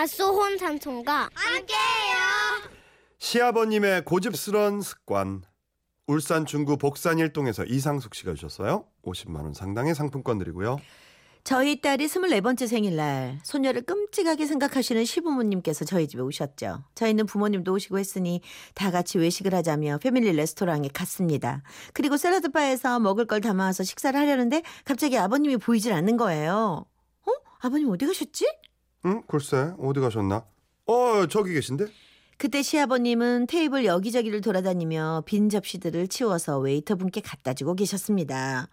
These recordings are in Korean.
밭소혼 삼촌과 함께해요. 시아버님의 고집스런 습관. 울산 중구 복산 일동에서 이상숙 씨가 주셨어요. 50만 원 상당의 상품권 드리고요. 저희 딸이 24번째 생일날 소녀를 끔찍하게 생각하시는 시부모님께서 저희 집에 오셨죠. 저희는 부모님도 오시고 했으니 다 같이 외식을 하자며 패밀리 레스토랑에 갔습니다. 그리고 샐러드 바에서 먹을 걸 담아와서 식사를 하려는데 갑자기 아버님이 보이질 않는 거예요. 어? 아버님 어디 가셨지? 응? 글쎄 어디 가셨나? 어 저기 계신데? 그때 시아버님은 테이블 여기저기를 돌아다니며 빈 접시들을 치워서 웨이터분께 갖다 주고 계셨습니다.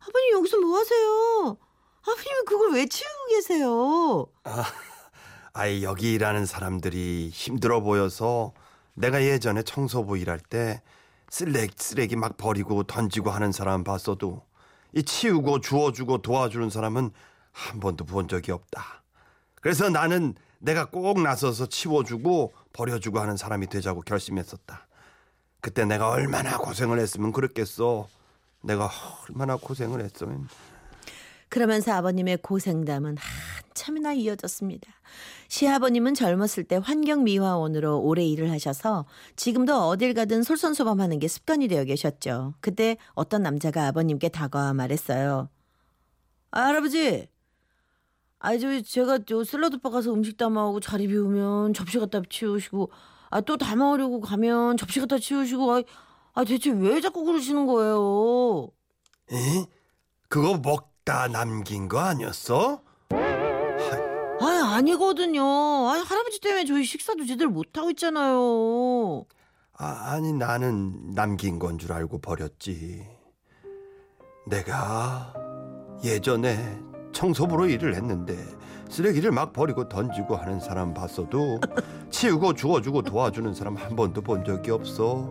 아버님 여기서 뭐 하세요? 아버님 그걸 왜 치우고 계세요? 아이 여기 일하는 사람들이 힘들어 보여서 내가 예전에 청소부 일할 때 쓰레기, 쓰레기 막 버리고 던지고 하는 사람 봤어도 이 치우고 주워주고 도와주는 사람은 한 번도 본 적이 없다. 그래서 나는 내가 꼭 나서서 치워주고 버려주고 하는 사람이 되자고 결심했었다. 그때 내가 얼마나 고생을 했으면 그랬겠어. 내가 얼마나 고생을 했으면. 그러면서 아버님의 고생담은 한참이나 이어졌습니다. 시아버님은 젊었을 때 환경미화원으로 오래 일을 하셔서 지금도 어딜 가든 솔선수범하는 게 습관이 되어 계셨죠. 그때 어떤 남자가 아버님께 다가와 말했어요. 아, 할아버지, 아, 저 제가 저 샐러드바 가서 음식 담아오고 자리 비우면 접시 갖다 치우시고 아, 또 담아오려고 가면 접시 갖다 치우시고 아, 아 대체 왜 자꾸 그러시는 거예요? 에? 그거 먹다 남긴 거 아니었어? 아 아니거든요. 아 할아버지 때문에 저희 식사도 제대로 못 하고 있잖아요. 아, 아니 나는 남긴 건 줄 알고 버렸지. 내가 예전에 청소부로 일을 했는데 쓰레기를 막 버리고 던지고 하는 사람 봤어도 치우고 주워주고 도와주는 사람 한 번도 본 적이 없어.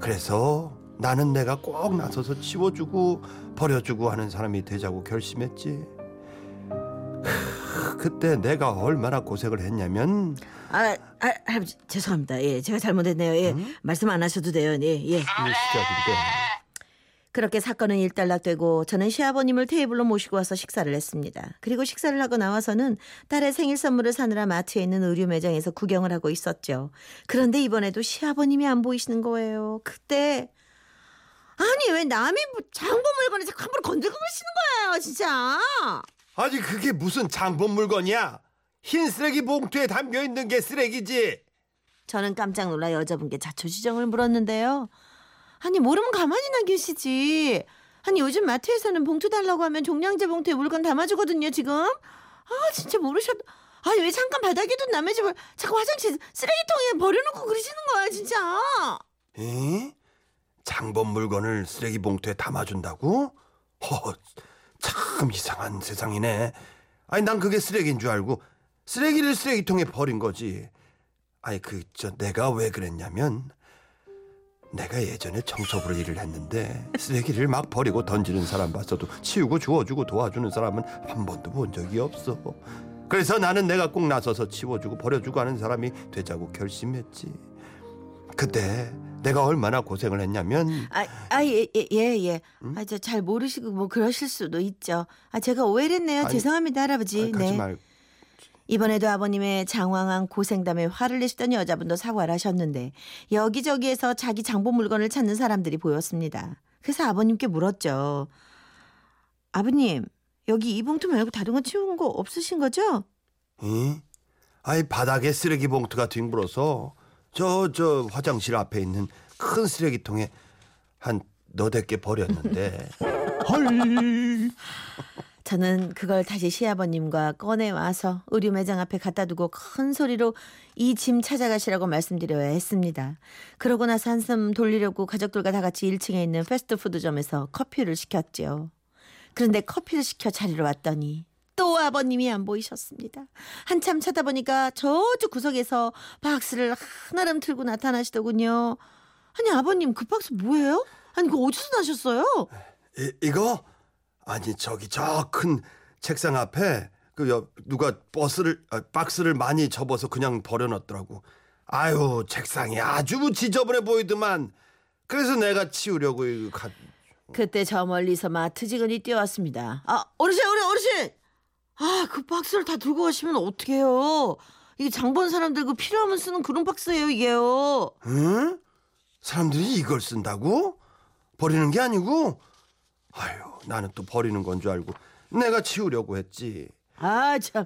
그래서 나는 내가 꼭 나서서 치워주고 버려주고 하는 사람이 되자고 결심했지. 그때 내가 얼마나 고생을 했냐면 아, 아 할아버지 죄송합니다. 예, 제가 잘못했네요. 예, 말씀 안 하셔도 돼요. 예, 예. 이 시작인데 그렇게 사건은 일단락되고 저는 시아버님을 테이블로 모시고 와서 식사를 했습니다. 그리고 식사를 하고 나와서는 딸의 생일 선물을 사느라 마트에 있는 의류 매장에서 구경을 하고 있었죠. 그런데 이번에도 시아버님이 안 보이시는 거예요. 그때 아니 왜 남의 뭐 장본 자꾸 함부로 건들고 그러시는 거예요, 진짜. 아니 그게 무슨 장본 물건이야? 흰 쓰레기 봉투에 담겨 있는 게 쓰레기지. 저는 깜짝 놀라 여자분께 자초지정을 물었는데요. 아니 모르면 가만히나 계시지. 아니 요즘 마트에서는 봉투 달라고 하면 종량제 봉투에 물건 담아주거든요 지금. 아 진짜 모르셨. 아니 왜 잠깐 바닥에 둔 남의 집을 자꾸 화장실 쓰레기통에 버려놓고 그러시는 거야 진짜. 에? 장본 물건을 쓰레기 봉투에 담아준다고? 허, 참 이상한 세상이네. 아니 난 그게 쓰레기인 줄 알고 쓰레기를 쓰레기통에 버린 거지. 아니 그 저 내가 왜 그랬냐면 내가 예전에 청소부로 일을 했는데 쓰레기를 막 버리고 던지는 사람 봤어도 치우고 주워주고 도와주는 사람은 한 번도 본 적이 없어. 그래서 나는 내가 꼭 나서서 치워주고 버려주고 하는 사람이 되자고 결심했지. 그때 내가 얼마나 고생을 했냐면 아아예예 예, 예. 아저 잘 모르시고 뭐 그러실 수도 있죠. 아 제가 오해를 했네요. 아니, 죄송합니다 할아버지. 아니, 가지 네. 말. 이번에도 아버님의 장황한 고생담에 화를 내시던 여자분도 사과를 하셨는데 여기저기에서 자기 장본 물건을 찾는 사람들이 보였습니다. 그래서 아버님께 물었죠. 아버님 여기 이 봉투 말고 다른 거 치운 거 없으신 거죠? 이? 아이 바닥에 쓰레기 봉투가 뒹굴어서 저 저 화장실 앞에 있는 큰 쓰레기통에 한 너댓 개 버렸는데 저는 그걸 다시 시아버님과 꺼내 와서 의류 매장 앞에 갖다 두고 큰 소리로 이 짐 찾아가시라고 말씀드려야 했습니다. 그러고 나서 한숨 돌리려고 가족들과 다 같이 1층에 있는 패스트푸드점에서 커피를 시켰죠. 그런데 커피를 시켜 자리로 왔더니 또 아버님이 안 보이셨습니다. 한참 찾아보니까 저쪽 구석에서 박스를 하나름 들고 나타나시더군요. 아니 아버님 그 박스 뭐예요? 아니 그거 어디서 나셨어요? 이, 이거 아니 저기 저 큰 책상 앞에 그 옆, 누가 버스를 아, 박스를 많이 접어서 그냥 버려놨더라고. 아유 책상이 아주 지저분해 보이더만. 그래서 내가 치우려고 이거 가, 그때 저 멀리서 마트 직원이 뛰어왔습니다. 아, 어르신, 어르신, 어르신! 아, 그 박스를 다 들고 가시면 어떡해요? 이게 장본 사람들 그 필요하면 쓰는 그런 박스예요 이게요. 응? 사람들이 이걸 쓴다고? 버리는 게 아니고? 아유, 나는 또 버리는 건 줄 알고 내가 치우려고 했지. 아 참.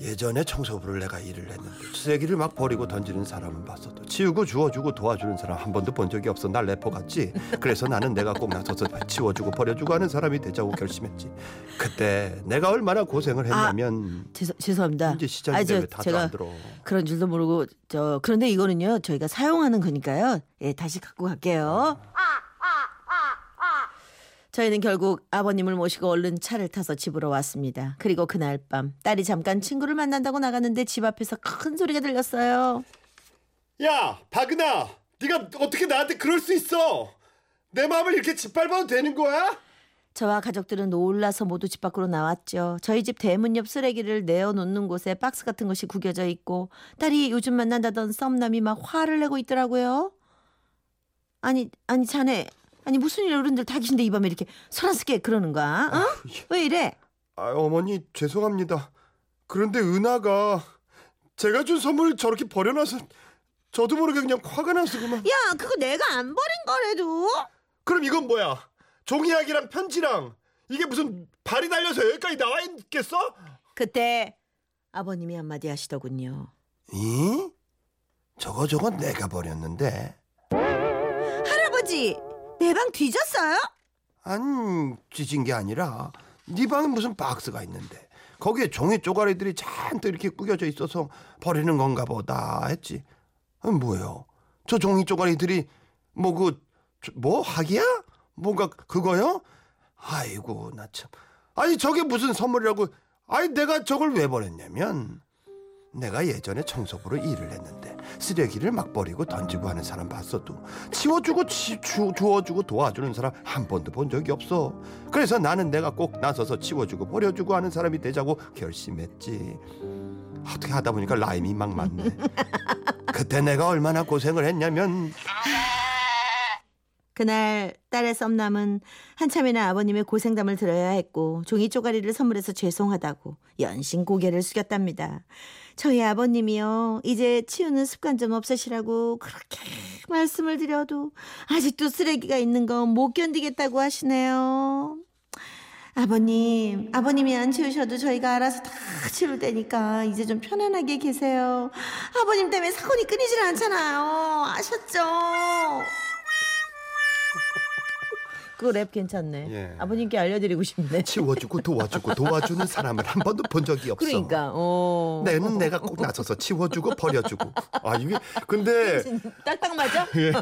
예전에 청소부를 내가 일을 했는데 쓰레기를 막 버리고 던지는 사람은 봤어도 치우고 주워주고 도와주는 사람 한 번도 본 적이 없어 날 래퍼 같지 그래서 나는 내가 꼭 나서서 치워주고 버려주고 하는 사람이 되자고 결심했지 그때 내가 얼마나 고생을 했냐면 죄송 죄송합니다. 이제 아, 시작인데 저- 왜 다들 제가 안 들어 그런 줄도 모르고 저 그런데 이거는요 저희가 사용하는 거니까요. 예 다시 갖고 갈게요. 저희는 결국 아버님을 모시고 얼른 차를 타서 집으로 왔습니다. 그리고 그날 밤 딸이 잠깐 친구를 만난다고 나갔는데 집 앞에서 큰 소리가 들렸어요. 야 박은아 네가 어떻게 나한테 그럴 수 있어 내 마음을 이렇게 짓밟아도 되는 거야? 저와 가족들은 놀라서 모두 집 밖으로 나왔죠. 저희 집 대문 옆 쓰레기를 내어놓는 곳에 박스 같은 것이 구겨져 있고 딸이 요즘 만난다던 썸남이 막 화를 내고 있더라고요. 아니 아니 자네 아니 무슨 일 어른들 다 계신데 이 밤에 이렇게 소란스게 그러는 거야? 어? 왜 이래? 아, 어머니 죄송합니다. 그런데 은하가 제가 준 선물을 저렇게 버려놔서 저도 모르게 그냥 화가 나서 그만. 야 그거 내가 안 버린 거래도 그럼 이건 뭐야? 종이약이랑 편지랑 이게 무슨 발이 달려서 여기까지 나와 있겠어? 그때 아버님이 한마디 하시더군요. 이? 저거 저거 내가 버렸는데. 할아버지 내 방 뒤졌어요? 아니 찢은 게 아니라 네 방에 무슨 박스가 있는데 거기에 종이 쪼가리들이 잔뜩 이렇게 구겨져 있어서 버리는 건가 보다 했지. 아, 뭐예요? 저 종이 쪼가리들이 뭐그 뭐 학이야? 뭔가 그거요? 아이고 나 참. 아니 저게 무슨 선물이라고? 아니 내가 저걸 왜 버렸냐면 내가 예전에 청소부로 일을 했는데 쓰레기를 막 버리고 던지고 하는 사람 봤어도 치워주고 치, 주, 주워주고 도와주는 사람 한 번도 본 적이 없어. 그래서 나는 내가 꼭 나서서 치워주고 버려주고 하는 사람이 되자고 결심했지. 어떻게 하다 보니까 라임이 막 맞네. 그때 내가 얼마나 고생을 했냐면 그날 딸의 썸남은 한참이나 아버님의 고생담을 들어야 했고 종이 쪼가리를 선물해서 죄송하다고 연신 고개를 숙였답니다. 저희 아버님이요 이제 치우는 습관 좀 없으시라고 그렇게 말씀을 드려도 아직도 쓰레기가 있는 건 못 견디겠다고 하시네요. 아버님, 아버님이 안 치우셔도 저희가 알아서 다 치울 테니까 이제 좀 편안하게 계세요. 아버님 때문에 사건이 끊이질 않잖아요. 아셨죠? 그 랩 괜찮네. 예. 아버님께 알려드리고 싶네. 치워주고 도와주고 도와주는 사람을 한 번도 본 적이 없어. 그러니까, 어. 내는 내가 꼭 나서서 치워주고 버려주고. 아 이게 근데 딱딱 맞아? 예,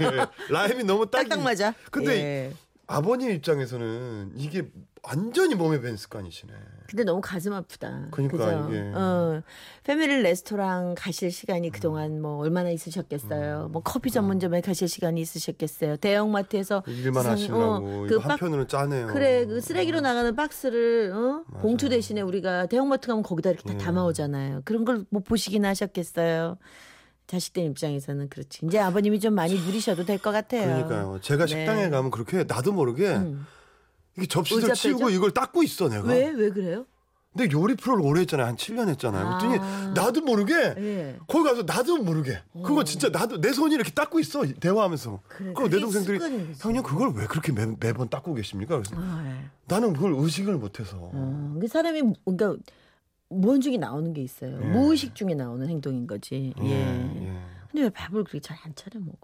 라임이 너무 딱. 딱딱 맞아. 근데 예. 아버님 입장에서는 이게 완전히 몸에 밴 습관이시네. 근데 너무 가슴 아프다. 그러니까 그죠? 이게. 어, 패밀리 레스토랑 가실 시간이 그동안 뭐 얼마나 있으셨겠어요. 뭐 커피 전문점에 가실 시간이 있으셨겠어요. 대형마트에서 일만 하시려고 어, 그 박- 한편으로는 짜네요. 그래 그 쓰레기로 나가는 박스를 어? 봉투 대신에 우리가 대형마트 가면 거기다 이렇게 다 예. 담아오잖아요. 그런 걸 못 보시긴 하셨겠어요. 자식들 입장에서는 그렇지. 이제 아버님이 좀 많이 누리셔도 될 것 같아요. 그러니까요. 제가 네. 식당에 가면 그렇게 나도 모르게 음. 이게 접시들 의자 치우고 빼죠? 이걸 닦고 있어 내가. 왜? 왜 그래요? 근데 요리 프로를 오래 했잖아요. 한 7년 했잖아요. 아. 그랬더니 나도 모르게 예. 거기 가서 나도 모르게 그거 진짜 나도 내 손이 이렇게 닦고 있어 대화하면서. 그래, 그럼 내 동생들이. 형님 그걸 왜 그렇게 매, 매번 닦고 계십니까? 그래서 아, 예. 나는 그걸 의식을 못해서. 어, 그 사람이 뭔가 무언 중에 나오는 게 있어요. 예. 무의식 중에 나오는 행동인 거지. 예. 예. 근데 왜 밥을 그렇게 잘 안 차려 먹어?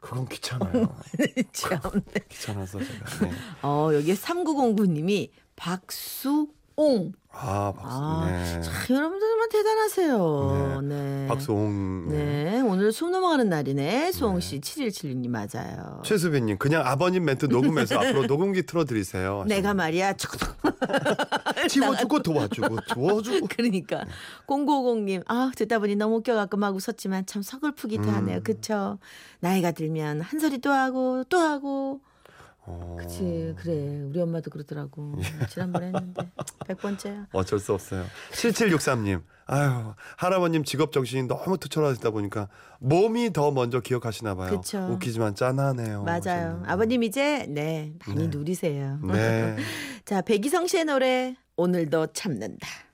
그건 귀찮아요. 참. 귀찮아서 제가. 네. 어, 여기 3909님이 박수옹. 아 박수. 아, 네. 참, 여러분들 정말 대단하세요. 네. 박수홍. 네. 네. 오늘 수업 넘어가는 날이네. 수홍 씨 7176님 맞아요. 최수빈님 그냥 아버님 멘트 녹음해서 앞으로 녹음기 틀어드리세요. 내가 말이야. 촉 치워주고 도와주고 도와주고. 그러니까 0950님 아 듣다 보니 너무 웃겨갖고 막 웃었지만 참 서글프기도 음. 하네요. 그쵸? 나이가 들면 한 소리 또 하고 또 하고 어, 그치 그래 우리 엄마도 그러더라고 지난번에 했는데 100번째야. 어쩔 수 없어요. 7763님. 아유, 할아버님 직업 정신이 너무 투철하시다 보니까 몸이 더 먼저 기억하시나 봐요. 그쵸. 웃기지만 짠하네요. 맞아요. 하셨네요. 아버님 이제 네 많이 네. 누리세요. 네. 자 백이성 씨의 노래 오늘도 참는다.